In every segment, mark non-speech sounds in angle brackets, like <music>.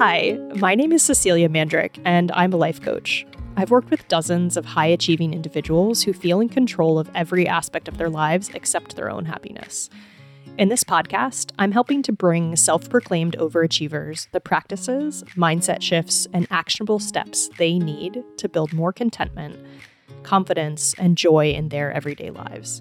Hi, my name is Cecelia Mandryk, and I'm a life coach. I've worked with dozens of high achieving individuals who feel in control of every aspect of their lives except their own happiness. In this podcast, I'm helping to bring self proclaimed overachievers the practices, mindset shifts, and actionable steps they need to build more contentment, confidence, and joy in their everyday lives.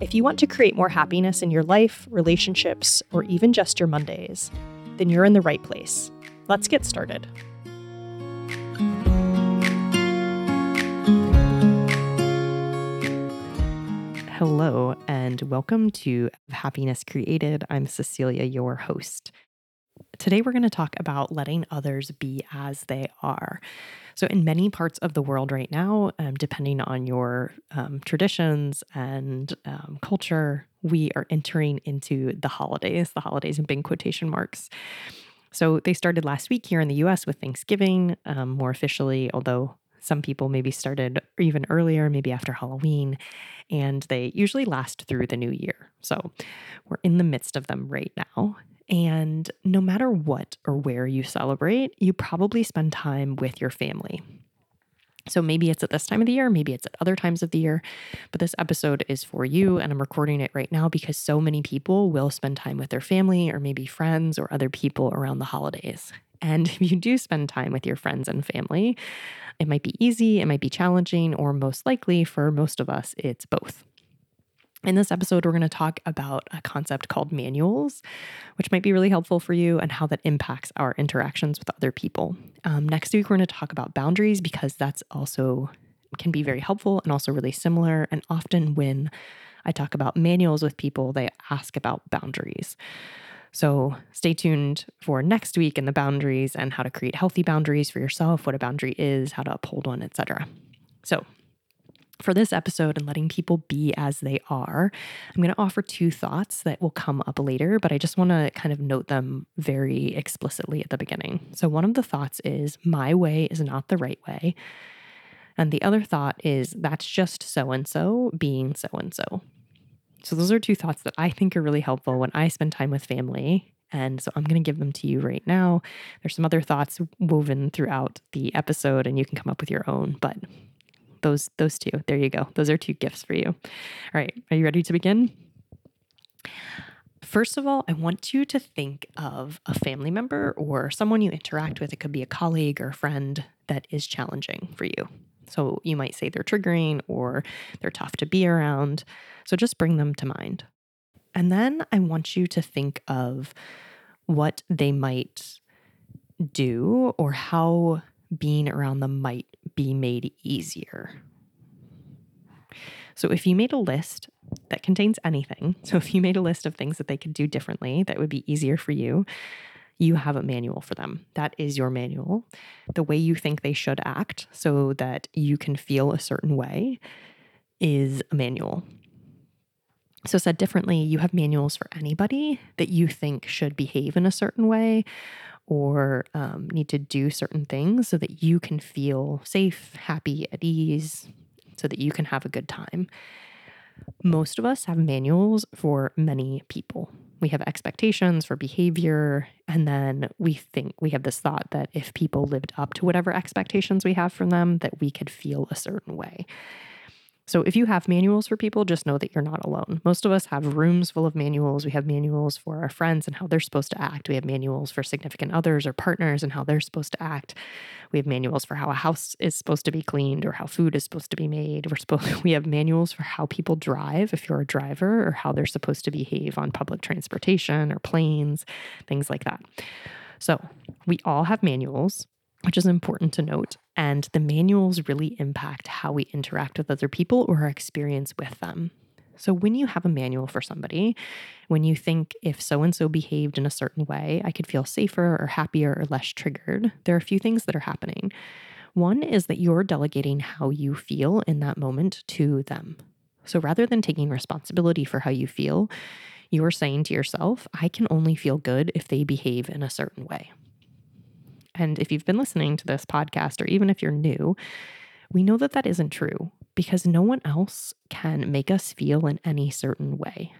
If you want to create more happiness in your life, relationships, or even just your Mondays, then you're in the right place. Let's get started. Hello, and welcome to Happiness Created. I'm Cecelia, your host. Today, we're going to talk about letting others be as they are. So, in many parts of the world right now, um, depending on your um, traditions and um, culture, we are entering into the holidays, the holidays in big quotation marks. So, they started last week here in the US with Thanksgiving, um, more officially, although some people maybe started even earlier, maybe after Halloween, and they usually last through the new year. So, we're in the midst of them right now. And no matter what or where you celebrate, you probably spend time with your family. So maybe it's at this time of the year, maybe it's at other times of the year, but this episode is for you. And I'm recording it right now because so many people will spend time with their family or maybe friends or other people around the holidays. And <laughs> if you do spend time with your friends and family, it might be easy, it might be challenging, or most likely for most of us, it's both. In this episode, we're going to talk about a concept called manuals, which might be really helpful for you and how that impacts our interactions with other people. Um, next week, we're going to talk about boundaries because that's also can be very helpful and also really similar. And often, when I talk about manuals with people, they ask about boundaries. So stay tuned for next week and the boundaries and how to create healthy boundaries for yourself, what a boundary is, how to uphold one, etc. So for this episode and letting people be as they are, I'm going to offer two thoughts that will come up later, but I just want to kind of note them very explicitly at the beginning. So, one of the thoughts is, my way is not the right way. And the other thought is, that's just so and so being so and so. So, those are two thoughts that I think are really helpful when I spend time with family. And so I'm going to give them to you right now. There's some other thoughts woven throughout the episode, and you can come up with your own. But those those two. There you go. Those are two gifts for you. All right, are you ready to begin? First of all, I want you to think of a family member or someone you interact with. It could be a colleague or a friend that is challenging for you. So you might say they're triggering or they're tough to be around. So just bring them to mind. And then I want you to think of what they might do or how being around them might be made easier. So, if you made a list that contains anything, <laughs> so if you made a list of things that they could do differently that would be easier for you, you have a manual for them. That is your manual. The way you think they should act so that you can feel a certain way is a manual. So, said differently, you have manuals for anybody that you think should behave in a certain way or um, need to do certain things so that you can feel safe, happy, at ease, so that you can have a good time. Most of us have manuals for many people. We have expectations for behavior, and then we think we have this thought that if people lived up to whatever expectations we have from them, that we could feel a certain way. So if you have manuals for people, just know that you're not alone. Most of us have rooms full of manuals. We have manuals for our friends and how they're supposed to act. We have manuals for significant others or partners and how they're supposed to act. We have manuals for how a house is supposed to be cleaned or how food is supposed to be made. We're supposed <laughs> we have manuals for how people drive if you're a driver or how they're supposed to behave on public transportation or planes, things like that. So, we all have manuals which is important to note. And the manuals really impact how we interact with other people or our experience with them. So, when you have a manual for somebody, when you think if so and so behaved in a certain way, I could feel safer or happier or less triggered, there are a few things that are happening. One is that you're delegating how you feel in that moment to them. So, rather than taking responsibility for how you feel, you are saying to yourself, I can only feel good if they behave in a certain way. And if you've been listening to this podcast, or even if you're new, we know that that isn't true because no one else can make us feel in any certain way.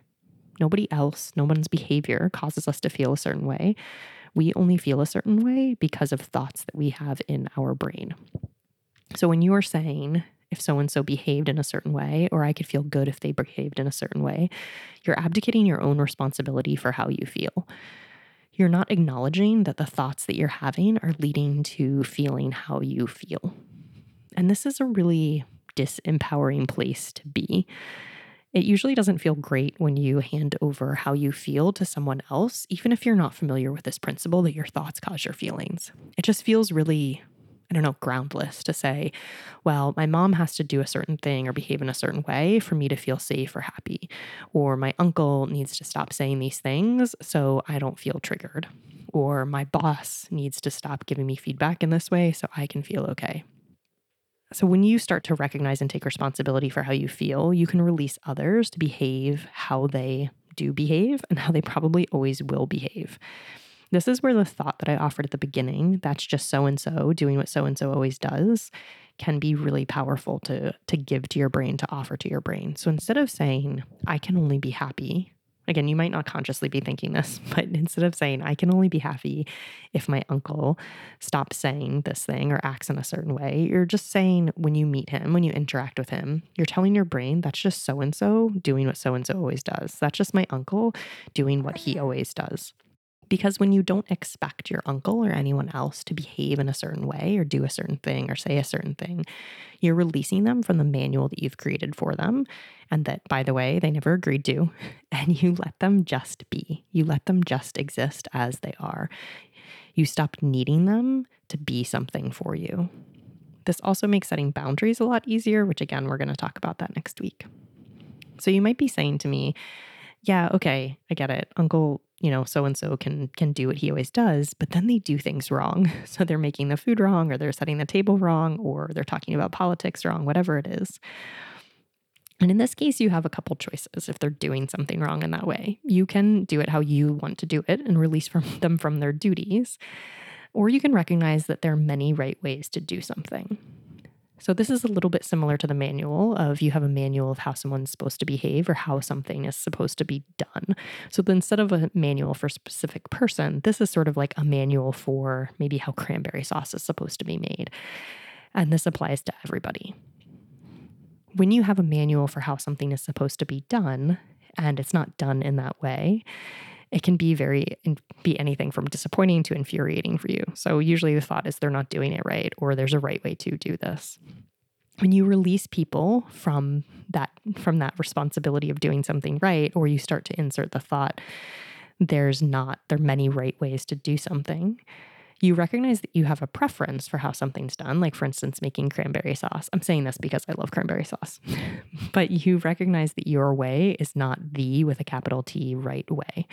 Nobody else, no one's behavior causes us to feel a certain way. We only feel a certain way because of thoughts that we have in our brain. So when you are saying, if so and so behaved in a certain way, or I could feel good if they behaved in a certain way, you're abdicating your own responsibility for how you feel. You're not acknowledging that the thoughts that you're having are leading to feeling how you feel. And this is a really disempowering place to be. It usually doesn't feel great when you hand over how you feel to someone else, even if you're not familiar with this principle that your thoughts cause your feelings. It just feels really, I don't know, groundless to say, well, my mom has to do a certain thing or behave in a certain way for me to feel safe or happy. Or my uncle needs to stop saying these things so I don't feel triggered. Or my boss needs to stop giving me feedback in this way so I can feel okay. So, when you start to recognize and take responsibility for how you feel, you can release others to behave how they do behave and how they probably always will behave. This is where the thought that I offered at the beginning, that's just so and so doing what so and so always does, can be really powerful to, to give to your brain, to offer to your brain. So instead of saying, I can only be happy Again, you might not consciously be thinking this, <laughs> but instead of saying, I can only be happy if my uncle stops saying this thing or acts in a certain way, you're just saying when you meet him, when you interact with him, you're telling your brain that's just so and so doing what so and so always does. That's just my uncle doing what he always does. Because when you don't expect your uncle or anyone else to behave in a certain way or do a certain thing or say a certain thing, you're releasing them from the manual that you've created for them. And that, by the way, they never agreed to. <laughs> And you let them just be. You let them just exist as they are. You stop needing them to be something for you. This also makes setting boundaries a lot easier, which again, we're going to talk about that next week. So you might be saying to me, yeah, okay, I get it. Uncle you know so and so can can do what he always does but then they do things wrong. <laughs> So they're making the food wrong or they're setting the table wrong or they're talking about politics wrong whatever it is. And in this case you have a couple choices if they're doing something wrong in that way. You can do it how you want to do it and release from <laughs> them from their duties or you can recognize that there are many right ways to do something so, this is a little bit similar to the manual of you have a manual of how someone's supposed to behave or how something is supposed to be done. So, instead of a manual for a specific person, this is sort of like a manual for maybe how cranberry sauce is supposed to be made. And this applies to everybody. When you have a manual for how something is supposed to be done, and it's not done in that way, it can be very be anything from disappointing to infuriating for you. So usually the thought is they're not doing it right or there's a right way to do this. When you release people from that from that responsibility of doing something right or you start to insert the thought there's not there are many right ways to do something you recognize that you have a preference for how something's done, like for instance, making cranberry sauce. I'm saying this because I love cranberry sauce, <laughs> but you recognize that your way is not the with a capital T right way.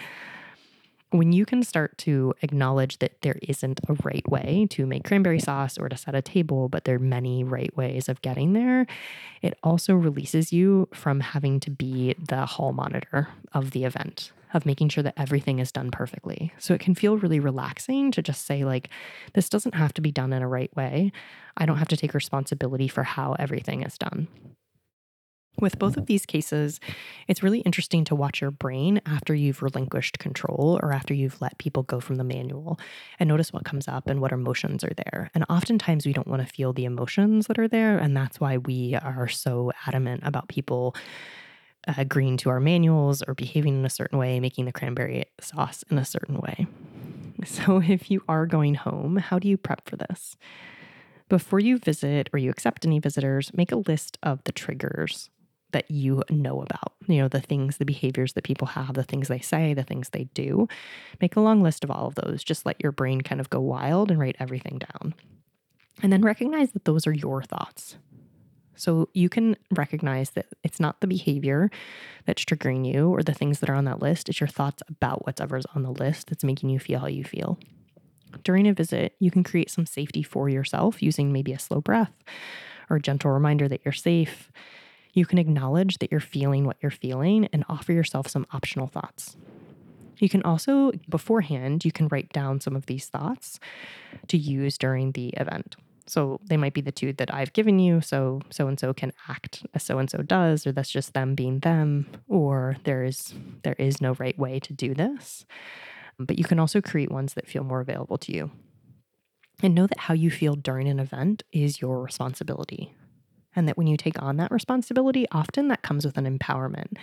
When you can start to acknowledge that there isn't a right way to make cranberry sauce or to set a table, but there are many right ways of getting there, it also releases you from having to be the hall monitor of the event of making sure that everything is done perfectly. So it can feel really relaxing to just say, like, this doesn't have to be done in a right way. I don't have to take responsibility for how everything is done. With both of these cases, it's really interesting to watch your brain after you've relinquished control or after you've let people go from the manual and notice what comes up and what emotions are there. And oftentimes we don't want to feel the emotions that are there. And that's why we are so adamant about people agreeing to our manuals or behaving in a certain way, making the cranberry sauce in a certain way. So, <laughs> if you are going home, how do you prep for this? Before you visit or you accept any visitors, make a list of the triggers that you know about. You know, the things, the behaviors that people have, the things they say, the things they do. Make a long list of all of those. Just let your brain kind of go wild and write everything down. And then recognize that those are your thoughts. So you can recognize that it's not the behavior that's triggering you or the things that are on that list. It's your thoughts about whatever's on the list that's making you feel how you feel. During a visit, you can create some safety for yourself using maybe a slow breath or a gentle reminder that you're safe. You can acknowledge that you're feeling what you're feeling and offer yourself some optional thoughts. You can also, beforehand, you can write down some of these thoughts to use during the event. So they might be the two that I've given you. So so and so can act as so and so does, or that's just them being them, or there is there is no right way to do this. but you can also create ones that feel more available to you. And know that how you feel during an event is your responsibility. And that when you take on that responsibility, often that comes with an empowerment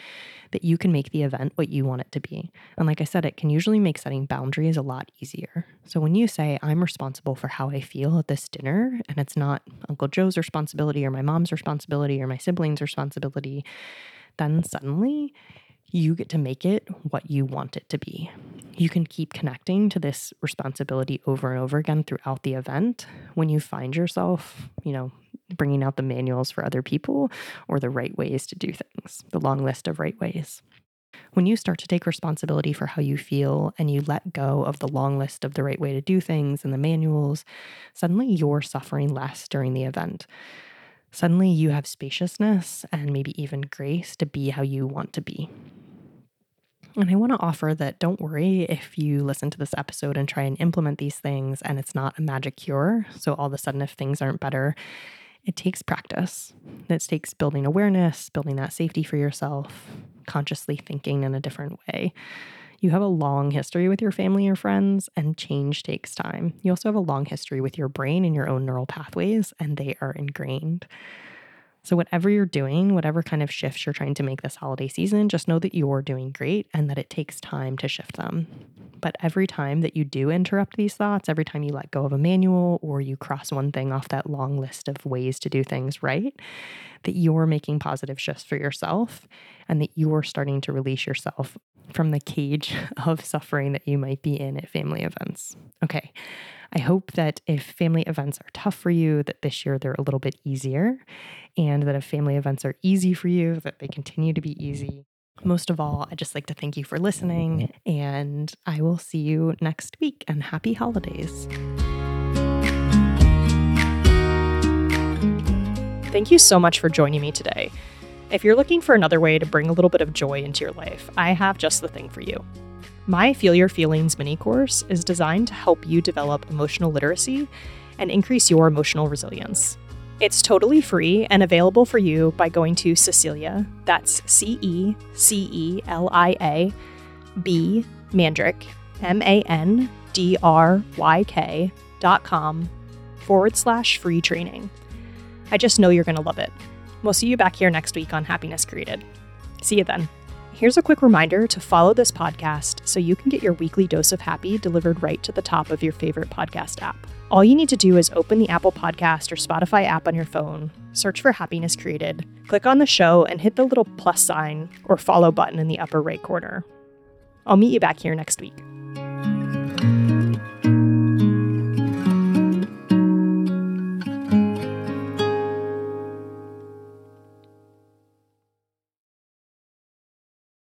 that you can make the event what you want it to be. And like I said, it can usually make setting boundaries a lot easier. So when you say, I'm responsible for how I feel at this dinner, and it's not Uncle Joe's responsibility or my mom's responsibility or my sibling's responsibility, then suddenly you get to make it what you want it to be. You can keep connecting to this responsibility over and over again throughout the event when you find yourself, you know, bringing out the manuals for other people or the right ways to do things, the long list of right ways. When you start to take responsibility for how you feel and you let go of the long list of the right way to do things and the manuals, suddenly you're suffering less during the event. Suddenly you have spaciousness and maybe even grace to be how you want to be. And I want to offer that don't worry if you listen to this episode and try and implement these things and it's not a magic cure. So all of a sudden, if things aren't better, it takes practice. It takes building awareness, building that safety for yourself, consciously thinking in a different way. You have a long history with your family or friends, and change takes time. You also have a long history with your brain and your own neural pathways, and they are ingrained. So, whatever you're doing, whatever kind of shifts you're trying to make this holiday season, just know that you're doing great and that it takes time to shift them. But every time that you do interrupt these thoughts, every time you let go of a manual or you cross one thing off that long list of ways to do things right, that you're making positive shifts for yourself and that you're starting to release yourself from the cage <laughs> of suffering that you might be in at family events. Okay. I hope that if family events are tough for you, that this year they're a little bit easier, and that if family events are easy for you, that they continue to be easy. Most of all, I just like to thank you for listening, mm-hmm. and I will see you next week. And happy holidays. Thank you so much for joining me today. If you're looking for another way to bring a little bit of joy into your life, I have just the thing for you. My Feel Your Feelings mini course is designed to help you develop emotional literacy and increase your emotional resilience. It's totally free and available for you by going to Cecelia, that's C E C E L I A, B Mandryk, M A N D R Y K dot com forward slash free training. I just know you're going to love it. We'll see you back here next week on Happiness Created. See you then. Here's a quick reminder to follow this podcast so you can get your weekly dose of happy delivered right to the top of your favorite podcast app. All you need to do is open the Apple Podcast or Spotify app on your phone, search for Happiness Created, click on the show, and hit the little plus sign or follow button in the upper right corner. I'll meet you back here next week.